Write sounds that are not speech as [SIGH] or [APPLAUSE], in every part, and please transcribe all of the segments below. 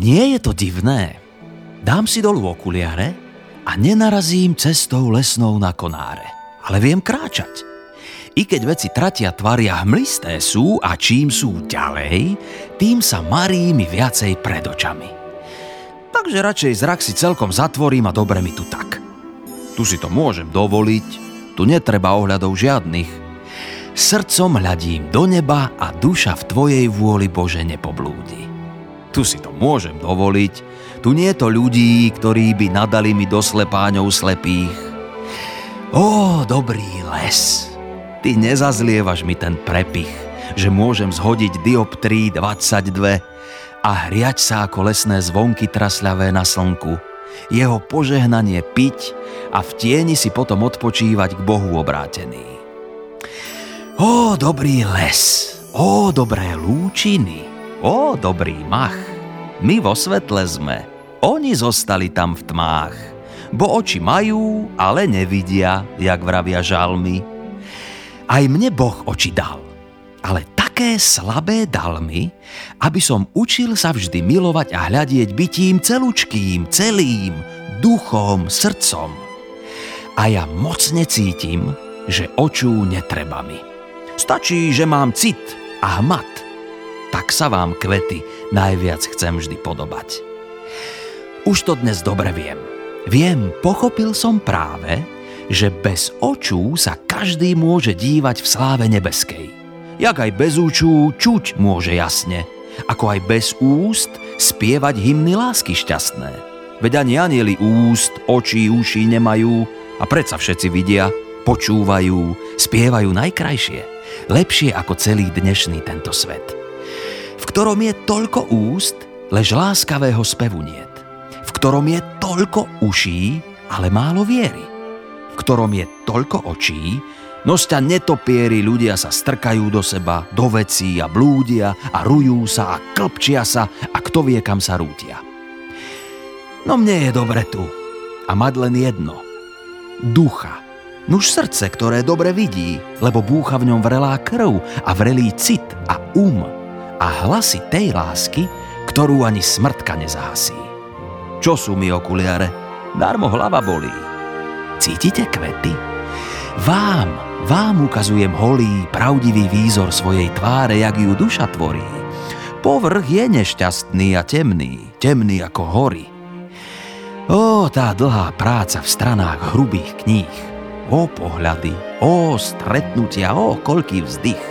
Nie je to divné. Dám si dolu okuliare a nenarazím cestou lesnou na konáre. Ale viem kráčať. I keď veci tratia tvaria hmlisté sú a čím sú ďalej, tým sa marí mi viacej pred očami. Takže radšej zrak si celkom zatvorím a dobre mi tu tak. Tu si to môžem dovoliť, tu netreba ohľadov žiadnych. Srdcom hľadím do neba a duša v Tvojej vôli Bože nepoblúdi. Tu si to môžem dovoliť, tu nie je to ľudí, ktorí by nadali mi do slepáňov slepých. Ó, dobrý les, Ty nezazlievaš mi ten prepich, že môžem zhodiť dioptrí 22 a hriať sa ako lesné zvonky trasľavé na slnku. Jeho požehnanie piť a v tieni si potom odpočívať k Bohu obrátený. Ó, dobrý les, ó, dobré lúčiny, ó, dobrý mach. My vo svetle sme, oni zostali tam v tmách, bo oči majú, ale nevidia, jak vravia žalmy. Aj mne Boh oči dal, ale také slabé dal mi, aby som učil sa vždy milovať a hľadieť bytím celúčkým, celým, duchom, srdcom. A ja mocne cítim, že očú netreba mi. Stačí, že mám cit a hmat. Tak sa vám kvety najviac chcem vždy podobať. Už to dnes dobre viem. Viem, pochopil som práve, že bez očú sa každý môže dívať v sláve nebeskej. Jak aj bez účú čuť môže jasne, ako aj bez úst spievať hymny lásky šťastné. Veď ani anieli úst, očí, uší nemajú a predsa všetci vidia, počúvajú, spievajú najkrajšie, lepšie ako celý dnešný tento svet. V ktorom je toľko úst, lež láskavého spevu niet. V ktorom je toľko uší, ale málo viery ktorom je toľko očí, Nosťa netopieri ľudia sa strkajú do seba, do vecí a blúdia a rujú sa a klpčia sa a kto vie, kam sa rútia. No mne je dobre tu a mať len jedno. Ducha. Nuž srdce, ktoré dobre vidí, lebo búcha v ňom vrelá krv a vrelý cit a um a hlasy tej lásky, ktorú ani smrtka nezahasí. Čo sú mi okuliare? Darmo hlava bolí. Cítite kvety? Vám, vám ukazujem holý, pravdivý výzor svojej tváre, jak ju duša tvorí. Povrch je nešťastný a temný, temný ako hory. Ó, tá dlhá práca v stranách hrubých kníh. Ó, pohľady, ó, stretnutia, ó, koľký vzdych.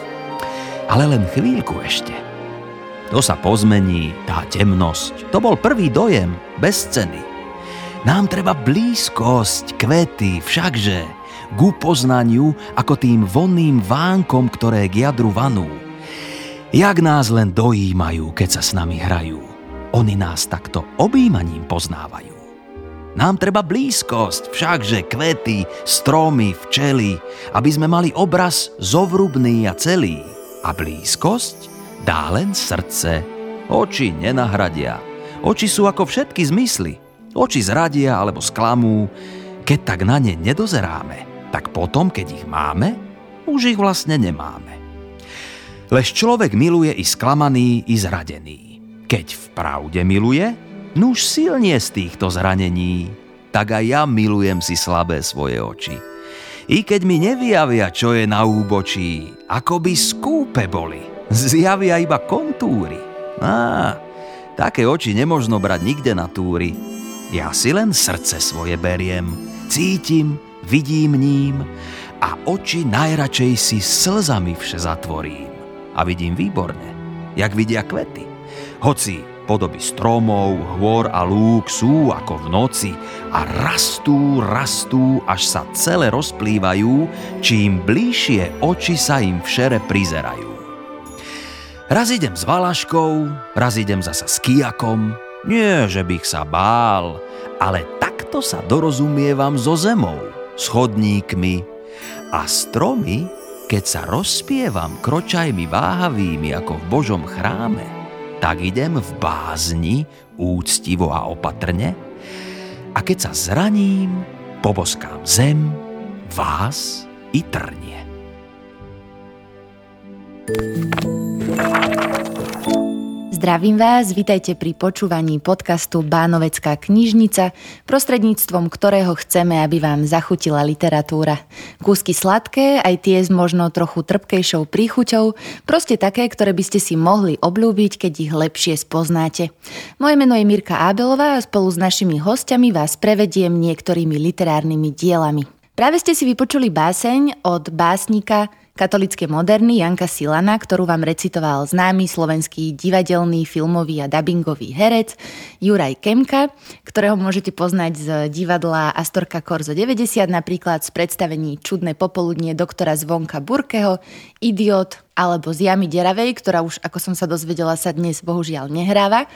Ale len chvíľku ešte. To sa pozmení, tá temnosť. To bol prvý dojem, bez ceny. Nám treba blízkosť, kvety, všakže, k upoznaniu ako tým vonným vánkom, ktoré k jadru vanú. Jak nás len dojímajú, keď sa s nami hrajú. Oni nás takto objímaním poznávajú. Nám treba blízkosť, všakže kvety, stromy, včely, aby sme mali obraz zovrubný a celý. A blízkosť dá len srdce. Oči nenahradia. Oči sú ako všetky zmysly. Oči zradia alebo sklamú, keď tak na ne nedozeráme, tak potom, keď ich máme, už ich vlastne nemáme. Lež človek miluje i sklamaný, i zradený. Keď v pravde miluje, nuž silnie z týchto zranení, tak aj ja milujem si slabé svoje oči. I keď mi nevyjavia, čo je na úbočí, ako by skúpe boli, zjavia iba kontúry. Á, také oči nemožno brať nikde na túry, ja si len srdce svoje beriem, cítim, vidím ním a oči najradšej si slzami vše zatvorím. A vidím výborne, jak vidia kvety. Hoci podoby stromov, hôr a lúk sú ako v noci a rastú, rastú, až sa celé rozplývajú, čím bližšie oči sa im všere prizerajú. Raz idem s Valaškou, raz idem zasa s Kijakom, nie, že bych sa bál, ale takto sa dorozumievam so zemou, s chodníkmi. A stromy, keď sa rozpievam kročajmi váhavými ako v Božom chráme, tak idem v bázni, úctivo a opatrne. A keď sa zraním, poboskám zem, vás i trnie. thank you Zdravím vás, vitajte pri počúvaní podcastu Bánovecká knižnica, prostredníctvom ktorého chceme, aby vám zachutila literatúra. Kúsky sladké, aj tie s možno trochu trpkejšou príchuťou, proste také, ktoré by ste si mohli obľúbiť, keď ich lepšie spoznáte. Moje meno je Mirka Ábelová a spolu s našimi hostiami vás prevediem niektorými literárnymi dielami. Práve ste si vypočuli báseň od básnika katolické moderny Janka Silana, ktorú vám recitoval známy slovenský divadelný, filmový a dubbingový herec Juraj Kemka, ktorého môžete poznať z divadla Astorka Korzo 90, napríklad z predstavení Čudné popoludnie doktora Zvonka Burkeho, Idiot alebo z Jamy Deravej, ktorá už, ako som sa dozvedela, sa dnes bohužiaľ nehráva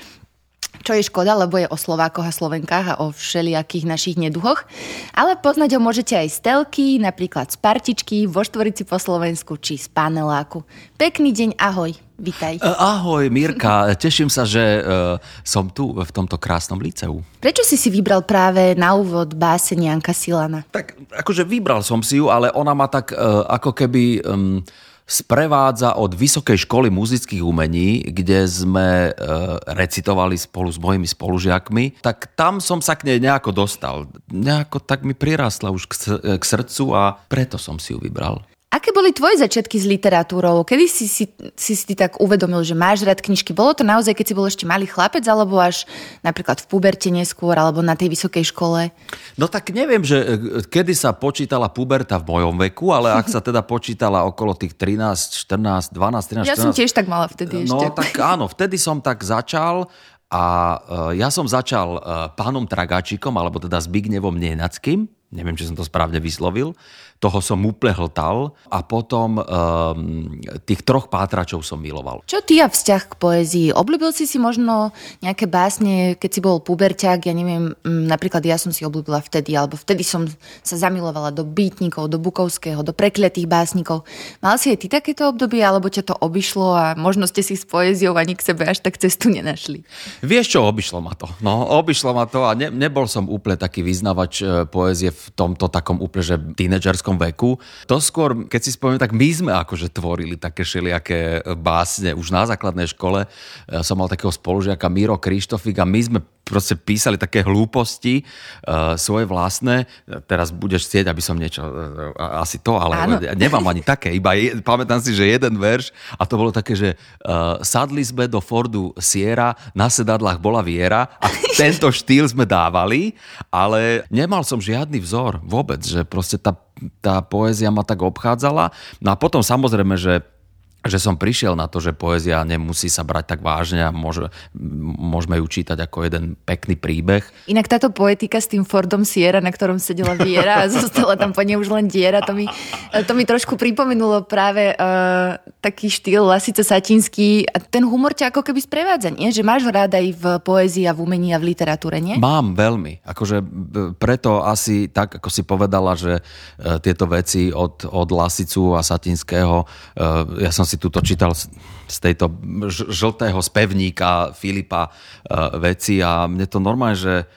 čo je škoda, lebo je o Slovákoch a Slovenkách a o všelijakých našich neduhoch. Ale poznať ho môžete aj z telky, napríklad z partičky, vo štvorici po Slovensku či z paneláku. Pekný deň, ahoj, vitaj. E, ahoj Mirka, teším sa, že uh, som tu v tomto krásnom liceu. Prečo si si vybral práve na úvod báseň Janka Silana? Tak akože vybral som si ju, ale ona ma tak uh, ako keby... Um, sprevádza od Vysokej školy muzických umení, kde sme e, recitovali spolu s mojimi spolužiakmi, tak tam som sa k nej nejako dostal. Nejako tak mi prirastla už k, k srdcu a preto som si ju vybral. Aké boli tvoje začiatky s literatúrou? Kedy si si, si si tak uvedomil, že máš rád knižky? Bolo to naozaj, keď si bol ešte malý chlapec, alebo až napríklad v puberte neskôr, alebo na tej vysokej škole? No tak neviem, že e, kedy sa počítala puberta v mojom veku, ale ak sa teda počítala okolo tých 13, 14, 12, 13, 14... Ja som tiež tak mala vtedy no, ešte. No tak áno, vtedy som tak začal a e, ja som začal e, pánom Tragáčikom, alebo teda Zbignevom Nienackým, neviem, či som to správne vyslovil, toho som úplne hltal a potom um, tých troch pátračov som miloval. Čo ty a vzťah k poézii? Obľúbil si si možno nejaké básne, keď si bol puberťák, ja neviem, mm, napríklad ja som si obľúbila vtedy, alebo vtedy som sa zamilovala do Bytnikov, do Bukovského, do prekliatých básnikov. Mal si aj ty takéto obdobie, alebo ťa to obišlo a možno ste si s poéziou ani k sebe až tak cestu nenašli? Vieš čo, obišlo ma to. No, obišlo ma to a ne, nebol som úplne taký vyznavač e, poézie v tomto takom úplne, že tínedžerskom nízkom veku. To skôr, keď si spomínam, tak my sme akože tvorili také všelijaké básne. Už na základnej škole som mal takého spolužiaka Miro Krištofik a my sme proste písali také hlúposti uh, svoje vlastné. Teraz budeš chcieť, aby som niečo, uh, asi to, ale Áno. nemám ani [LAUGHS] také. Iba je, pamätám si, že jeden verš a to bolo také, že uh, sadli sme do Fordu Sierra, na sedadlách bola Viera a [LAUGHS] tento štýl sme dávali, ale nemal som žiadny vzor vôbec, že proste tá tá poézia ma tak obchádzala. No a potom samozrejme, že že som prišiel na to, že poézia nemusí sa brať tak vážne a môže, môžeme ju čítať ako jeden pekný príbeh. Inak táto poetika s tým Fordom Sierra, na ktorom sedela Viera a zostala tam po nej už len diera, to mi, to mi trošku pripomenulo práve uh, taký štýl Lasice Satinský ten humor ťa ako keby sprevádza, nie? Že máš rád aj v poézii a v umení a v literatúre, nie? Mám veľmi. Akože preto asi tak, ako si povedala, že uh, tieto veci od, od Lasicu a Satinského, uh, ja som si si tuto čítal z tejto žltého spevníka Filipa uh, veci a mne to normálne, že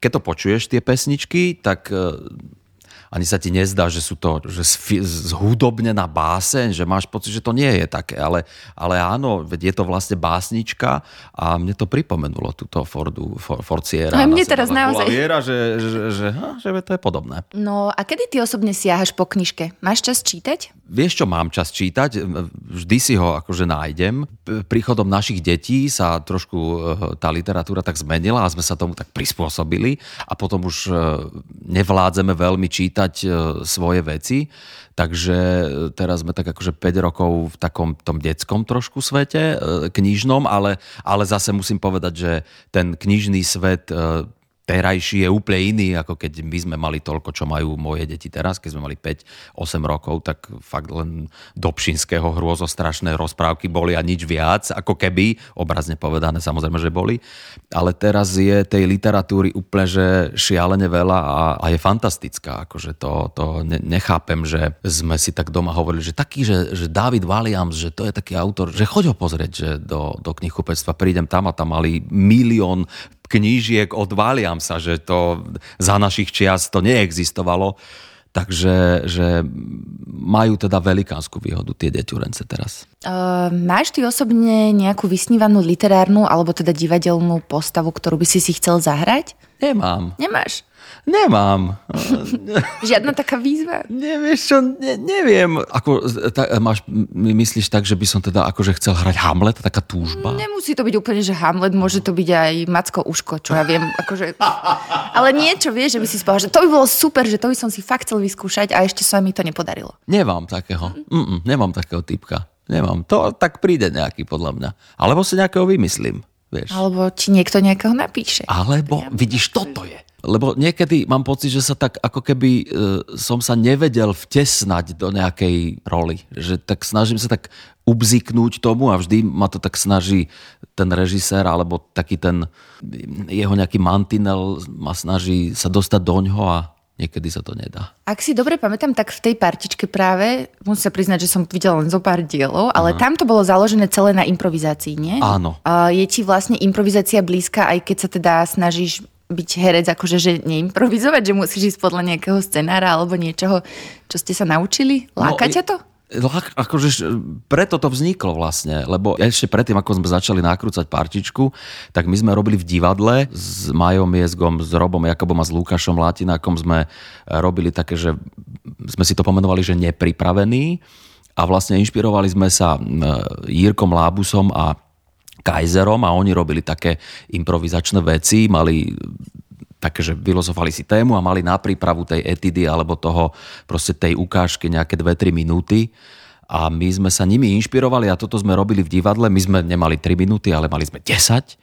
keď to počuješ tie pesničky, tak uh, ani sa ti nezdá, že sú to že zhudobnená báseň, že máš pocit, že to nie je také, ale, ale áno, veď je to vlastne básnička a mne to pripomenulo túto Fordu, For, Forciera. A mne teraz naozaj. Viera, že, že, že, že, že to je podobné. No a kedy ty osobne siahaš po knižke? Máš čas čítať? Vieš čo, mám čas čítať, vždy si ho akože nájdem. Príchodom našich detí sa trošku e, tá literatúra tak zmenila a sme sa tomu tak prispôsobili a potom už e, nevládzeme veľmi čítať e, svoje veci. Takže teraz sme tak akože 5 rokov v takom tom detskom trošku svete, knižnom, ale, ale zase musím povedať, že ten knižný svet terajší je úplne iný, ako keď my sme mali toľko, čo majú moje deti teraz, keď sme mali 5-8 rokov, tak fakt len do Pšinského hrôzostrašné rozprávky boli a nič viac, ako keby, obrazne povedané, samozrejme, že boli. Ale teraz je tej literatúry úplne, že šialene veľa a, a je fantastická. Akože to, to ne, nechápem, že sme si tak doma hovorili, že taký, že, že David Williams, že to je taký autor, že choď ho pozrieť, že do, do knihkupectva prídem tam a tam mali milión knížiek, odváliam sa, že to za našich čiast to neexistovalo Takže že majú teda velikánsku výhodu tie deťurence teraz. Uh, máš ty osobne nejakú vysnívanú literárnu alebo teda divadelnú postavu, ktorú by si si chcel zahrať? Nemám. Nemáš? Nemám. [LAUGHS] Žiadna taká výzva? Nevieš čo, ne, neviem. Ako, ta, máš, myslíš tak, že by som teda akože chcel hrať Hamlet, taká túžba? Nemusí to byť úplne, že Hamlet, môže to byť aj Macko Uško, čo ja viem. Akože... [LAUGHS] Ale niečo, vieš, že by si spovedal, že to by bolo super, že to by som si fakt chcel vyskúšať a ešte sa mi to nepodarilo. Nemám takého. Mm-mm, nemám takého typka. Nemám. To tak príde nejaký podľa mňa. Alebo si nejakého vymyslím. Vieš. Alebo ti niekto nejakého napíše. Alebo, vidíš, toto je lebo niekedy mám pocit, že sa tak ako keby e, som sa nevedel vtesnať do nejakej roli. Že tak snažím sa tak ubziknúť tomu a vždy ma to tak snaží ten režisér alebo taký ten jeho nejaký mantinel ma snaží sa dostať do ňoho a niekedy sa to nedá. Ak si dobre pamätám, tak v tej partičke práve, musím sa priznať, že som videla len zo pár dielov, ale uh-huh. tam to bolo založené celé na improvizácii, nie? Áno. je ti vlastne improvizácia blízka, aj keď sa teda snažíš byť herec, akože že neimprovizovať, že musíš ísť podľa nejakého scenára alebo niečoho, čo ste sa naučili? Láka no, ťa to? Akože preto to vzniklo vlastne, lebo ešte predtým, ako sme začali nakrúcať partičku, tak my sme robili v divadle s Majom Miezgom, s Robom Jakobom a s Lukášom Latinákom sme robili také, že sme si to pomenovali, že nepripravení a vlastne inšpirovali sme sa Jirkom Lábusom a Kaiserom a oni robili také improvizačné veci, mali také, že filozofali si tému a mali na prípravu tej etidy alebo toho, proste tej ukážky nejaké 2-3 minúty a my sme sa nimi inšpirovali a toto sme robili v divadle. My sme nemali 3 minúty, ale mali sme 10.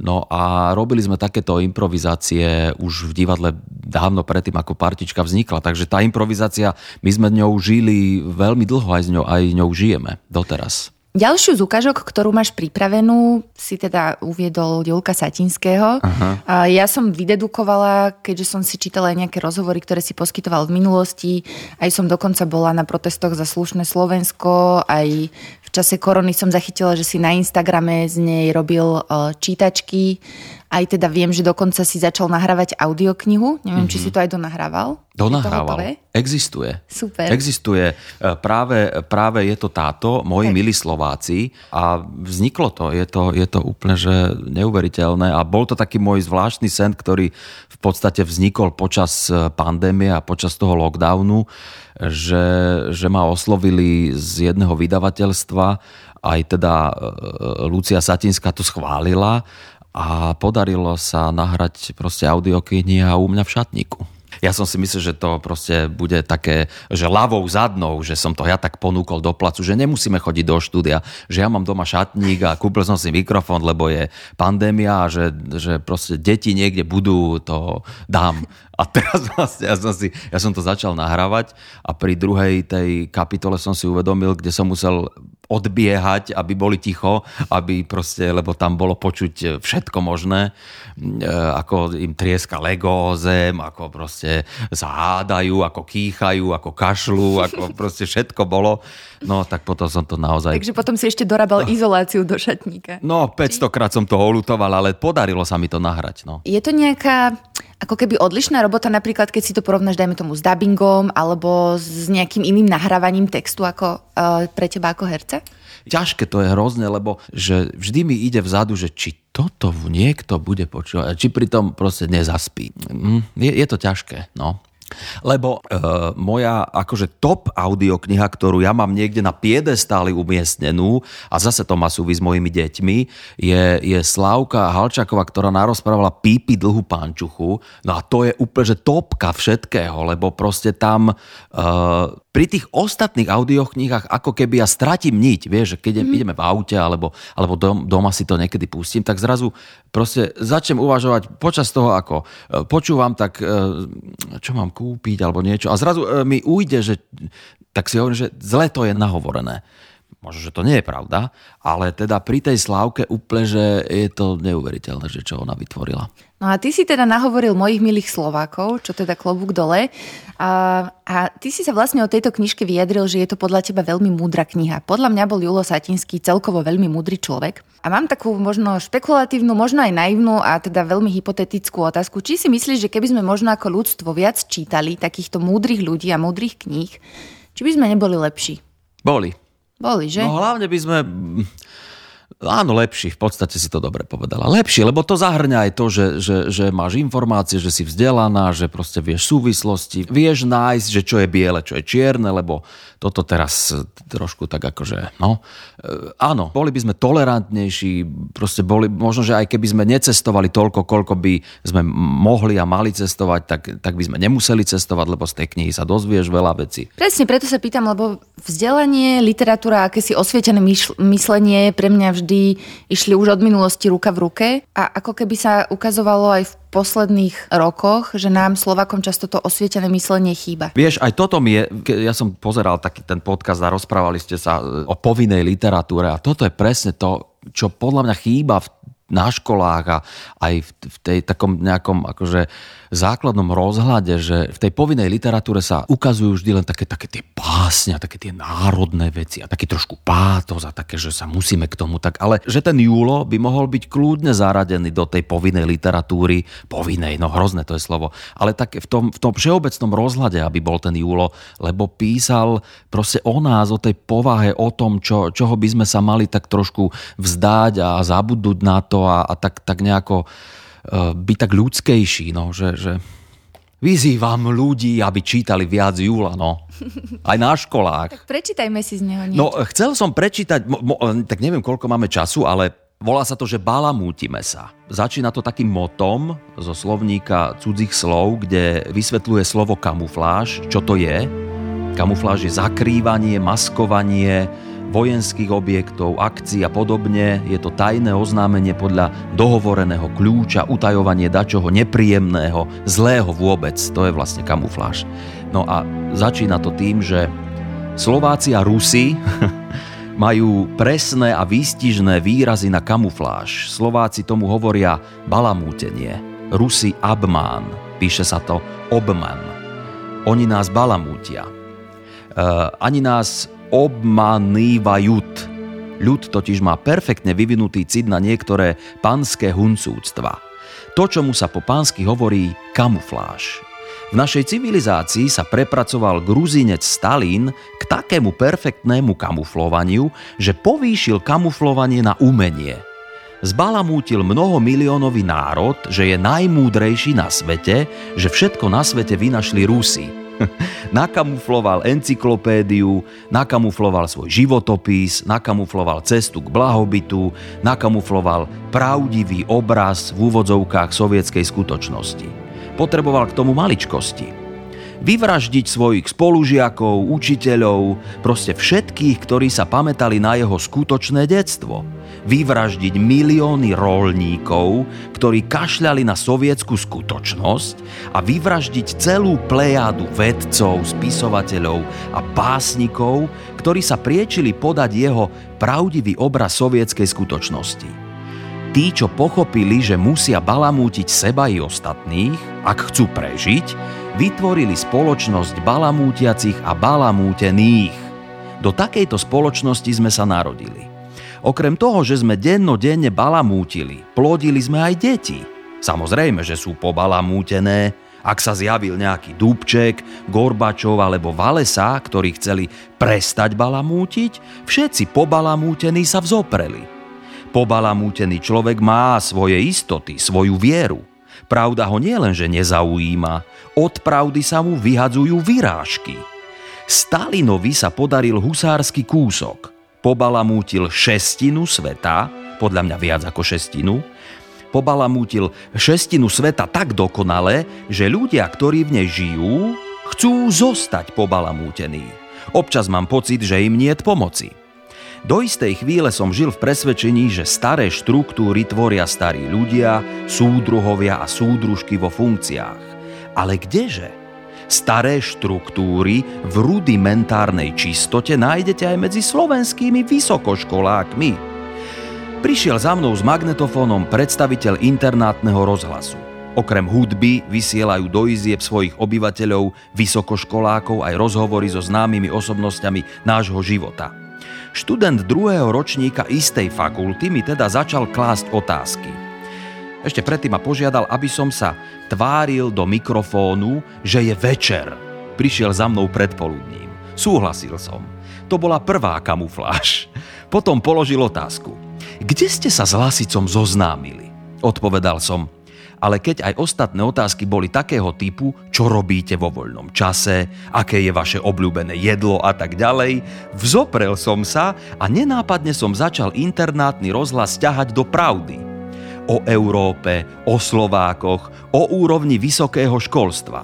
No a robili sme takéto improvizácie už v divadle dávno predtým, ako partička vznikla. Takže tá improvizácia, my sme ňou žili veľmi dlho, aj, s ňou, aj ňou žijeme doteraz. Ďalšiu z ukážok, ktorú máš pripravenú, si teda uviedol Julka Satinského. Aha. Ja som vydedukovala, keďže som si čítala aj nejaké rozhovory, ktoré si poskytoval v minulosti. Aj som dokonca bola na protestoch za slušné Slovensko. Aj v čase korony som zachytila, že si na Instagrame z nej robil e, čítačky aj teda viem, že dokonca si začal nahrávať audioknihu. Neviem, mm-hmm. či mhm. si to aj donahrával. Donahrával. Existuje. Super. Existuje. E, práve, práve je to táto, moji tak. milí Slováci. A vzniklo to. Je to, je to úplne že neuveriteľné. A bol to taký môj zvláštny sen, ktorý v podstate vznikol počas e, pandémie a počas toho lockdownu, že, že ma oslovili z jedného vydavateľstva aj teda e, Lucia Satinská to schválila a podarilo sa nahrať proste audioknihy u mňa v šatníku. Ja som si myslel, že to proste bude také, že ľavou zadnou, že som to ja tak ponúkol do placu, že nemusíme chodiť do štúdia, že ja mám doma šatník a kúpil som si mikrofón, lebo je pandémia a že, že proste deti niekde budú, to dám. A teraz vlastne ja som, si, ja som to začal nahrávať a pri druhej tej kapitole som si uvedomil, kde som musel odbiehať, aby boli ticho, aby proste, lebo tam bolo počuť všetko možné, e, ako im trieska Lego zem, ako proste zahádajú, ako kýchajú, ako kašľú, ako [LAUGHS] proste všetko bolo. No tak potom som to naozaj... Takže potom si ešte dorábal [LAUGHS] izoláciu do šatníka. No 500 krát som to olutoval, ale podarilo sa mi to nahrať. No. Je to nejaká ako keby odlišná robota, napríklad keď si to porovnáš, dajme tomu, s dubbingom alebo s nejakým iným nahrávaním textu ako uh, pre teba ako herca? Ťažké to je hrozne, lebo že vždy mi ide vzadu, že či toto niekto bude počúvať, či pritom proste nezaspí. Mm, je, je to ťažké, no. Lebo e, moja akože top audiokniha, ktorú ja mám niekde na piedestáli umiestnenú a zase to má súvis s mojimi deťmi, je, je Slavka Halčaková, ktorá narozprávala Pípi dlhú pančuchu. No a to je úplne že topka všetkého, lebo proste tam e, pri tých ostatných audioknihách ako keby ja stratím niť, vieš, že keď mm. ideme v aute alebo, alebo dom, doma si to niekedy pustím, tak zrazu proste začnem uvažovať počas toho, ako e, počúvam, tak čo mám kúpiť alebo niečo. A zrazu e, mi ujde, že tak si hovorím, že zle to je nahovorené Možno, že to nie je pravda, ale teda pri tej Slávke úplne, že je to neuveriteľné, že čo ona vytvorila. No a ty si teda nahovoril mojich milých Slovákov, čo teda klobúk dole. A, a ty si sa vlastne o tejto knižke vyjadril, že je to podľa teba veľmi múdra kniha. Podľa mňa bol Julo Satinský celkovo veľmi múdry človek. A mám takú možno špekulatívnu, možno aj naivnú a teda veľmi hypotetickú otázku. Či si myslíš, že keby sme možno ako ľudstvo viac čítali takýchto múdrych ľudí a múdrych kníh, či by sme neboli lepší? Boli. Boli, že? No hlavne by sme Áno, lepší, v podstate si to dobre povedala. Lepší, lebo to zahrňa aj to, že, že, že máš informácie, že si vzdelaná, že proste vieš súvislosti, vieš nájsť, že čo je biele, čo je čierne, lebo toto teraz trošku tak akože, no. E, áno, boli by sme tolerantnejší, proste boli, možno, že aj keby sme necestovali toľko, koľko by sme mohli a mali cestovať, tak, tak by sme nemuseli cestovať, lebo z tej knihy sa dozvieš veľa vecí. Presne, preto sa pýtam, lebo vzdelanie, literatúra, akési osvietené myslenie pre mňa vždy vždy išli už od minulosti ruka v ruke a ako keby sa ukazovalo aj v posledných rokoch, že nám Slovakom často to osvietené myslenie chýba. Vieš, aj toto mi je, ja som pozeral taký ten podcast a rozprávali ste sa e, o povinnej literatúre a toto je presne to, čo podľa mňa chýba v na školách a aj v, v tej takom nejakom akože základnom rozhľade, že v tej povinnej literatúre sa ukazujú vždy len také, také tie básne, také tie národné veci a taký trošku pátos a také, že sa musíme k tomu tak, ale že ten Júlo by mohol byť kľudne zaradený do tej povinnej literatúry, povinnej, no hrozné to je slovo, ale tak v tom, v tom všeobecnom rozhľade, aby bol ten Júlo, lebo písal proste o nás, o tej povahe, o tom, čo, čoho by sme sa mali tak trošku vzdať a zabudnúť na to a, a tak, tak nejako byť tak ľudskejší, no, že, že vyzývam ľudí, aby čítali viac Júla, no. Aj na školách. Tak prečítajme si z neho niečo. No, chcel som prečítať, mo, mo, tak neviem, koľko máme času, ale volá sa to, že balamútime sa. Začína to takým motom zo slovníka cudzích slov, kde vysvetľuje slovo kamufláž, čo to je. Kamufláž je zakrývanie, maskovanie, vojenských objektov, akcií a podobne. Je to tajné oznámenie podľa dohovoreného kľúča, utajovanie dačoho nepríjemného, zlého vôbec. To je vlastne kamufláž. No a začína to tým, že Slováci a Rusi [LAUGHS] majú presné a výstižné výrazy na kamufláž. Slováci tomu hovoria balamútenie. Rusi abmán. Píše sa to obman. Oni nás balamútia. Uh, ani nás obmanývajút. Ľud totiž má perfektne vyvinutý cit na niektoré panské huncúctva. To, čomu sa po pánsky hovorí kamufláž. V našej civilizácii sa prepracoval gruzinec Stalin k takému perfektnému kamuflovaniu, že povýšil kamuflovanie na umenie. Zbalamútil mnohomiliónový národ, že je najmúdrejší na svete, že všetko na svete vynašli Rusi – [LAUGHS] nakamufloval encyklopédiu, nakamufloval svoj životopis, nakamufloval cestu k blahobytu, nakamufloval pravdivý obraz v úvodzovkách sovietskej skutočnosti. Potreboval k tomu maličkosti. Vyvraždiť svojich spolužiakov, učiteľov, proste všetkých, ktorí sa pamätali na jeho skutočné detstvo – vyvraždiť milióny rolníkov, ktorí kašľali na sovietskú skutočnosť a vyvraždiť celú plejádu vedcov, spisovateľov a pásnikov, ktorí sa priečili podať jeho pravdivý obraz sovietskej skutočnosti. Tí, čo pochopili, že musia balamútiť seba i ostatných, ak chcú prežiť, vytvorili spoločnosť balamútiacich a balamútených. Do takejto spoločnosti sme sa narodili. Okrem toho, že sme dennodenne balamútili, plodili sme aj deti. Samozrejme, že sú pobalamútené, ak sa zjavil nejaký Dubček, Gorbačov alebo Valesa, ktorí chceli prestať balamútiť, všetci pobalamútení sa vzopreli. Pobalamútený človek má svoje istoty, svoju vieru. Pravda ho nielenže nezaujíma, od pravdy sa mu vyhadzujú vyrážky. Stalinovi sa podaril husársky kúsok – pobalamútil šestinu sveta, podľa mňa viac ako šestinu, pobalamútil šestinu sveta tak dokonale, že ľudia, ktorí v nej žijú, chcú zostať pobalamútení. Občas mám pocit, že im niet pomoci. Do istej chvíle som žil v presvedčení, že staré štruktúry tvoria starí ľudia, súdruhovia a súdružky vo funkciách. Ale kdeže? Staré štruktúry v rudimentárnej čistote nájdete aj medzi slovenskými vysokoškolákmi. Prišiel za mnou s magnetofónom predstaviteľ internátneho rozhlasu. Okrem hudby vysielajú do izieb svojich obyvateľov, vysokoškolákov aj rozhovory so známymi osobnosťami nášho života. Študent druhého ročníka istej fakulty mi teda začal klásť otázky. Ešte predtým ma požiadal, aby som sa tváril do mikrofónu, že je večer. Prišiel za mnou predpoludním. Súhlasil som. To bola prvá kamufláž. Potom položil otázku. Kde ste sa s Lasicom zoznámili? Odpovedal som, ale keď aj ostatné otázky boli takého typu, čo robíte vo voľnom čase, aké je vaše obľúbené jedlo a tak ďalej, vzoprel som sa a nenápadne som začal internátny rozhlas ťahať do pravdy o Európe, o Slovákoch, o úrovni vysokého školstva.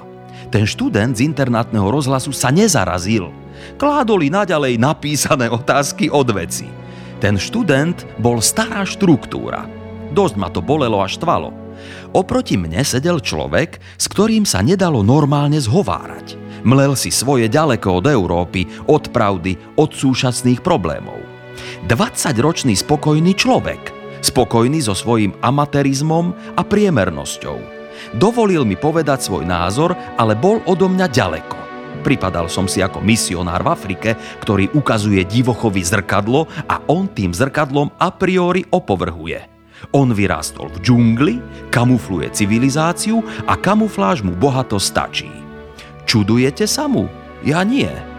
Ten študent z internátneho rozhlasu sa nezarazil. Kládoli naďalej napísané otázky od veci. Ten študent bol stará štruktúra. Dosť ma to bolelo a štvalo. Oproti mne sedel človek, s ktorým sa nedalo normálne zhovárať. Mlel si svoje ďaleko od Európy, od pravdy, od súčasných problémov. 20-ročný spokojný človek – spokojný so svojím amatérizmom a priemernosťou. Dovolil mi povedať svoj názor, ale bol odo mňa ďaleko. Pripadal som si ako misionár v Afrike, ktorý ukazuje divochovi zrkadlo a on tým zrkadlom a priori opovrhuje. On vyrástol v džungli, kamufluje civilizáciu a kamufláž mu bohato stačí. Čudujete sa mu? Ja nie.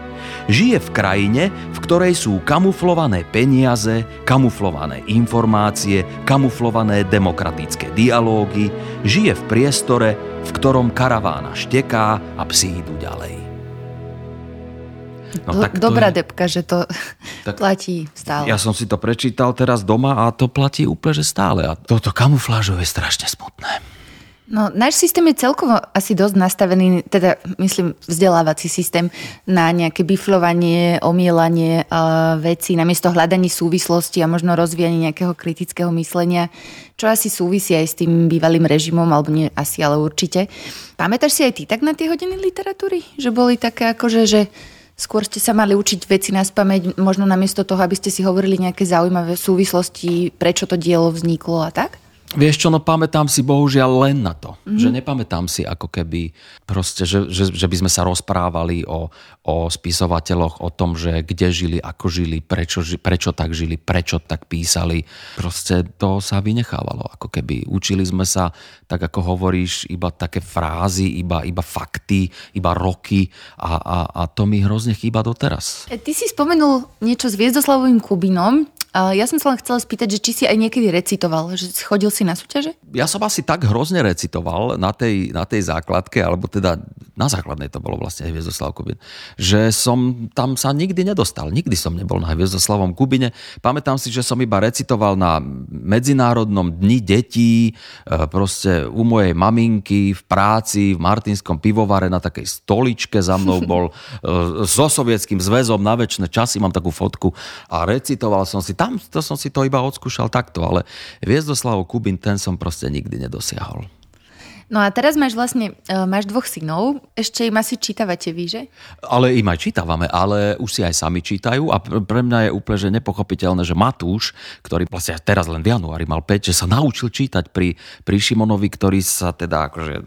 Žije v krajine, v ktorej sú kamuflované peniaze, kamuflované informácie, kamuflované demokratické dialógy, žije v priestore, v ktorom karavána šteká a psi idú ďalej. No, tak Dobrá je... depka, že to [LAUGHS] tak platí stále. Ja som si to prečítal teraz doma a to platí úplne, že stále. A toto kamuflážové je strašne smutné. No, náš systém je celkovo asi dosť nastavený, teda myslím vzdelávací systém na nejaké biflovanie, omielanie uh, vecí namiesto hľadaní súvislosti a možno rozvíjanie nejakého kritického myslenia, čo asi súvisí aj s tým bývalým režimom, alebo nie asi, ale určite. Pamätáš si aj ty tak na tie hodiny literatúry? Že boli také akože, že skôr ste sa mali učiť veci na spameť, možno namiesto toho, aby ste si hovorili nejaké zaujímavé súvislosti, prečo to dielo vzniklo a tak? Vieš čo, no pamätám si bohužiaľ len na to. Mm-hmm. Že nepamätám si ako keby proste, že, že, že by sme sa rozprávali o, o spisovateľoch, o tom, že kde žili, ako žili, prečo, prečo tak žili, prečo tak písali. Proste to sa vynechávalo. Ako keby učili sme sa, tak ako hovoríš, iba také frázy, iba, iba fakty, iba roky a, a, a to mi hrozne chýba doteraz. E, ty si spomenul niečo s Viezdoslavovým Kubinom ja som sa len chcela spýtať, že či si aj niekedy recitoval, že chodil si na súťaže? Ja som asi tak hrozne recitoval na tej, na tej základke, alebo teda na základnej to bolo vlastne Hviezdoslav Kubin, že som tam sa nikdy nedostal. Nikdy som nebol na Hviezdoslavom Kubine. Pamätám si, že som iba recitoval na Medzinárodnom dni detí, e, proste u mojej maminky v práci v Martinskom pivovare na takej stoličke za mnou bol [LAUGHS] e, so sovietským zväzom na väčšie časy, mám takú fotku a recitoval som si tam to som si to iba odskúšal takto, ale Viezdoslav Kubin, ten som proste nikdy nedosiahol. No a teraz máš vlastne, e, máš dvoch synov, ešte im asi čítavate vy, že? Ale im aj čítavame, ale už si aj sami čítajú a pre mňa je úplne že nepochopiteľné, že Matúš, ktorý vlastne teraz len v januári mal 5, že sa naučil čítať pri, pri Šimonovi, ktorý sa teda akože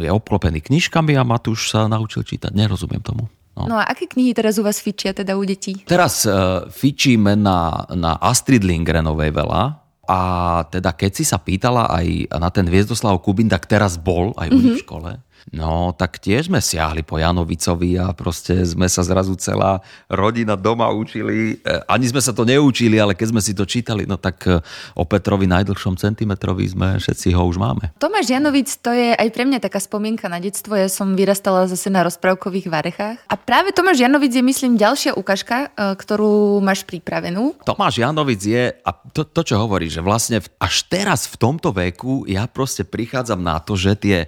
je obklopený knižkami a Matúš sa naučil čítať. Nerozumiem tomu. No. no a aké knihy teraz u vás fičia teda u detí? Teraz uh, fičíme na, na Astrid Lindgrenovej veľa, a teda keď si sa pýtala aj na ten Viezdoslav Kubin, tak teraz bol aj mm-hmm. v škole. No, tak tiež sme siahli po Janovicovi a proste sme sa zrazu celá rodina doma učili. E, ani sme sa to neučili, ale keď sme si to čítali, no tak e, o Petrovi najdlhšom centimetrovi sme, všetci ho už máme. Tomáš Janovic, to je aj pre mňa taká spomienka na detstvo. Ja som vyrastala zase na rozprávkových varechách. A práve Tomáš Janovic je, myslím, ďalšia ukážka, e, ktorú máš pripravenú. Tomáš Janovic je, a to, to čo hovorí, že vlastne až teraz v tomto veku ja proste prichádzam na to, že tie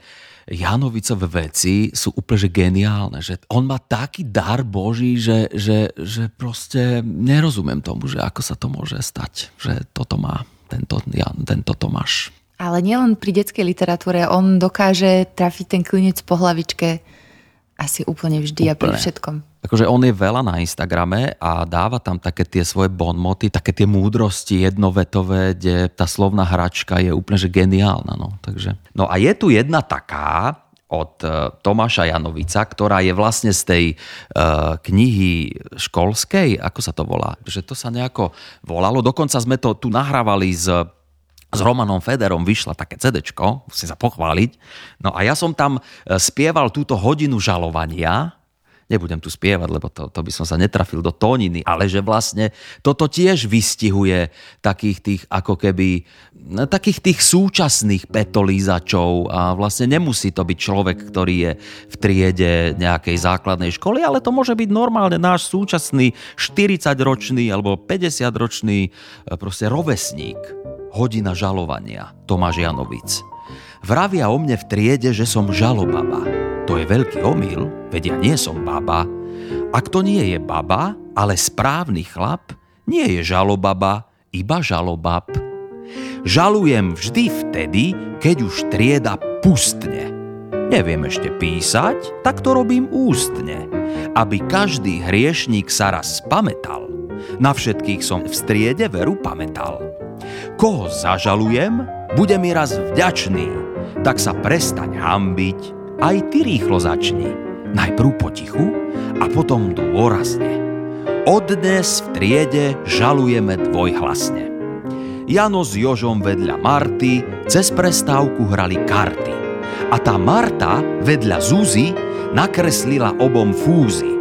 Janovicové veci sú úplne že geniálne. Že on má taký dar Boží, že, že, že proste nerozumiem tomu, že ako sa to môže stať. Že toto má tento, Jan, tento Tomáš. Ale nielen pri detskej literatúre, on dokáže trafiť ten klinec po hlavičke asi úplne vždy úplne. a pri všetkom. Akože on je veľa na Instagrame a dáva tam také tie svoje bonmoty, také tie múdrosti jednovetové, kde tá slovná hračka je úplne že geniálna. No. Takže, no a je tu jedna taká, od e, Tomáša Janovica, ktorá je vlastne z tej uh, knihy školskej, ako sa to volá? Že to sa nejako volalo. Dokonca sme to tu nahrávali s s Romanom Federom vyšla také CD, musím sa pochváliť. No a ja som tam e, spieval túto hodinu žalovania, nebudem tu spievať, lebo to, to by som sa netrafil do tóniny, ale že vlastne toto tiež vystihuje takých tých ako keby no, takých tých súčasných petolízačov. A vlastne nemusí to byť človek, ktorý je v triede nejakej základnej školy, ale to môže byť normálne náš súčasný 40-ročný alebo 50-ročný e, proste rovesník hodina žalovania, Tomáš Janovic. Vravia o mne v triede, že som žalobaba. To je veľký omyl, veď ja nie som baba. Ak to nie je baba, ale správny chlap, nie je žalobaba, iba žalobab. Žalujem vždy vtedy, keď už trieda pustne. Neviem ešte písať, tak to robím ústne, aby každý hriešník sa raz spametal. Na všetkých som v striede veru pamätal. Koho zažalujem, bude mi raz vďačný, tak sa prestaň hambiť, aj ty rýchlo začni. Najprv potichu a potom dôrazne. Odnes v triede žalujeme dvojhlasne. Jano s Jožom vedľa Marty cez prestávku hrali karty. A tá Marta vedľa Zuzy nakreslila obom fúzy.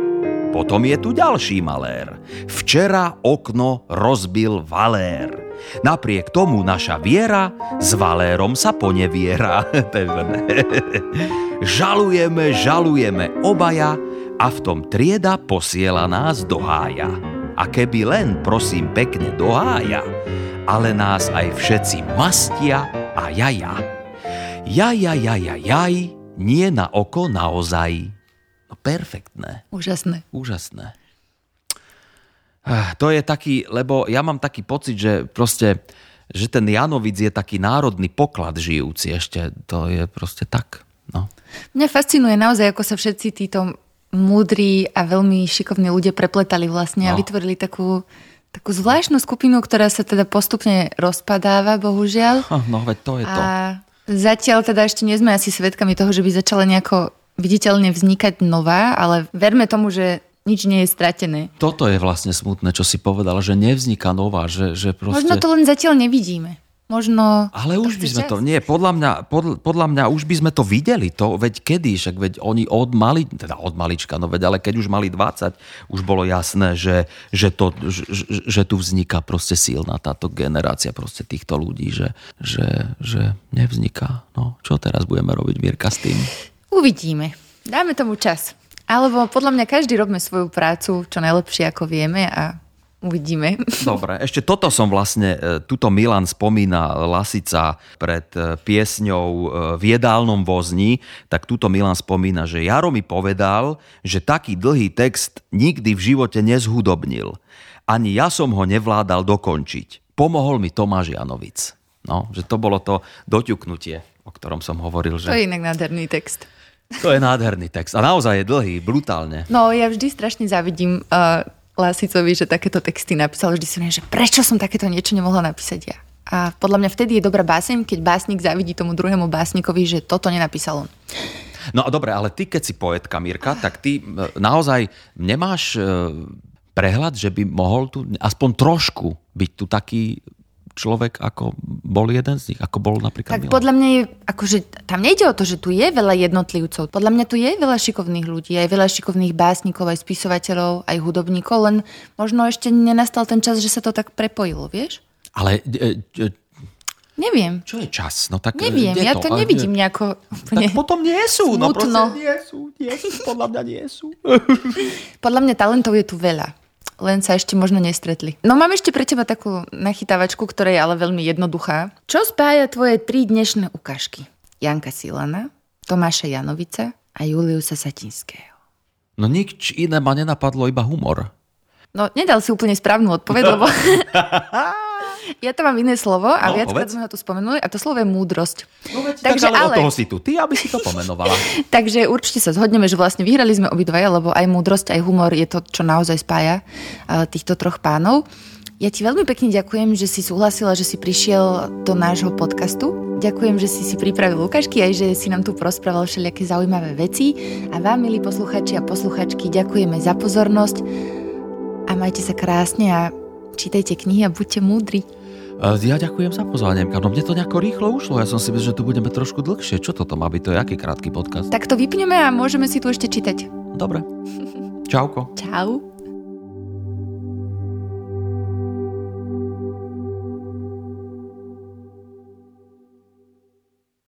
Potom je tu ďalší malér. Včera okno rozbil valér. Napriek tomu naša viera s Valérom sa poneviera. [LAUGHS] žalujeme, žalujeme obaja a v tom trieda posiela nás do hája. A keby len, prosím, pekne do hája, ale nás aj všetci mastia a jaja. Jaja, jaja, jaj, nie na oko naozaj. No perfektné. Úžasné. Úžasné. To je taký, lebo ja mám taký pocit, že proste, že ten Janovic je taký národný poklad žijúci ešte. To je proste tak. No. Mňa fascinuje naozaj, ako sa všetci títo múdri a veľmi šikovní ľudia prepletali vlastne no. a vytvorili takú, takú zvláštnu skupinu, ktorá sa teda postupne rozpadáva, bohužiaľ. No, veď to je to. A zatiaľ teda ešte nie sme asi svedkami toho, že by začala nejako viditeľne vznikať nová, ale verme tomu, že nič nie je stratené. Toto je vlastne smutné, čo si povedal, že nevzniká nová, že, že proste... Možno to len zatiaľ nevidíme. Možno... Ale už by sme čas. to... Nie, podľa mňa, pod, podľa mňa už by sme to videli. To, veď kedy? Však veď oni od mali, teda od malička, no veď ale keď už mali 20, už bolo jasné, že, že, to, že, že tu vzniká proste silná táto generácia proste týchto ľudí, že, že, že nevzniká. No, čo teraz budeme robiť, Mirka, s tým? Uvidíme. Dáme tomu čas. Alebo podľa mňa každý robíme svoju prácu čo najlepšie, ako vieme a uvidíme. [LAUGHS] Dobre, ešte toto som vlastne, e, tuto Milan spomína Lasica pred e, piesňou e, v jedálnom vozni, tak tuto Milan spomína, že Jaro mi povedal, že taký dlhý text nikdy v živote nezhudobnil. Ani ja som ho nevládal dokončiť. Pomohol mi Tomáš Janovic. No, že to bolo to doťuknutie, o ktorom som hovoril. Že... To je inak nádherný text. To je nádherný text. A naozaj je dlhý, brutálne. No, ja vždy strašne závidím uh, Lasicovi, že takéto texty napísal. Vždy si neviem, že prečo som takéto niečo nemohla napísať ja. A podľa mňa vtedy je dobrá báseň, keď básnik závidí tomu druhému básnikovi, že toto nenapísal on. No a dobre, ale ty keď si poetka, Mirka, tak ty e, naozaj nemáš e, prehľad, že by mohol tu aspoň trošku byť tu taký človek, ako bol jeden z nich, ako bol napríklad Tak Milan. podľa mňa je, akože tam nejde o to, že tu je veľa jednotlivcov. Podľa mňa tu je veľa šikovných ľudí, aj veľa šikovných básnikov, aj spisovateľov, aj hudobníkov, len možno ešte nenastal ten čas, že sa to tak prepojilo, vieš? Ale e, e, Neviem. Čo je čas? No tak Neviem, ja to, to nevidím nejako úplne Tak potom nie sú, no proste nie sú, nie sú, podľa mňa nie sú. [LAUGHS] [LAUGHS] podľa mňa talentov je tu veľa len sa ešte možno nestretli. No mám ešte pre teba takú nachytávačku, ktorá je ale veľmi jednoduchá. Čo spája tvoje tri dnešné ukážky? Janka Silana, Tomáša Janovica a Juliusa Satinského. No nič iné ma nenapadlo, iba humor. No, nedal si úplne správnu odpoveď, lebo... [LAUGHS] Ja to mám iné slovo a No, viackrát sme ho tu spomenuli a to slovo je múdrosť. No veď, Takže tak, ale, ale- od toho si tu ty, aby si to pomenovala. [LAUGHS] Takže určite sa zhodneme, že vlastne vyhrali sme obidvaja, lebo aj múdrosť, aj humor je to, čo naozaj spája eh, týchto troch pánov. Ja ti veľmi pekne ďakujem, že si súhlasila, že si prišiel do nášho podcastu. Ďakujem, že si si pripravil ukážky aj že si nám tu prosprával všelijaké zaujímavé veci. A vám, milí posluchači a posluchačky, ďakujeme za pozornosť a majte sa krásne a čítajte knihy a buďte múdri. Ja ďakujem za pozvanie. No mne to nejako rýchlo ušlo. Ja som si myslel, že tu budeme trošku dlhšie. Čo toto má byť? To je aký krátky podcast? Tak to vypneme a môžeme si tu ešte čítať. Dobre. Čauko. Čau.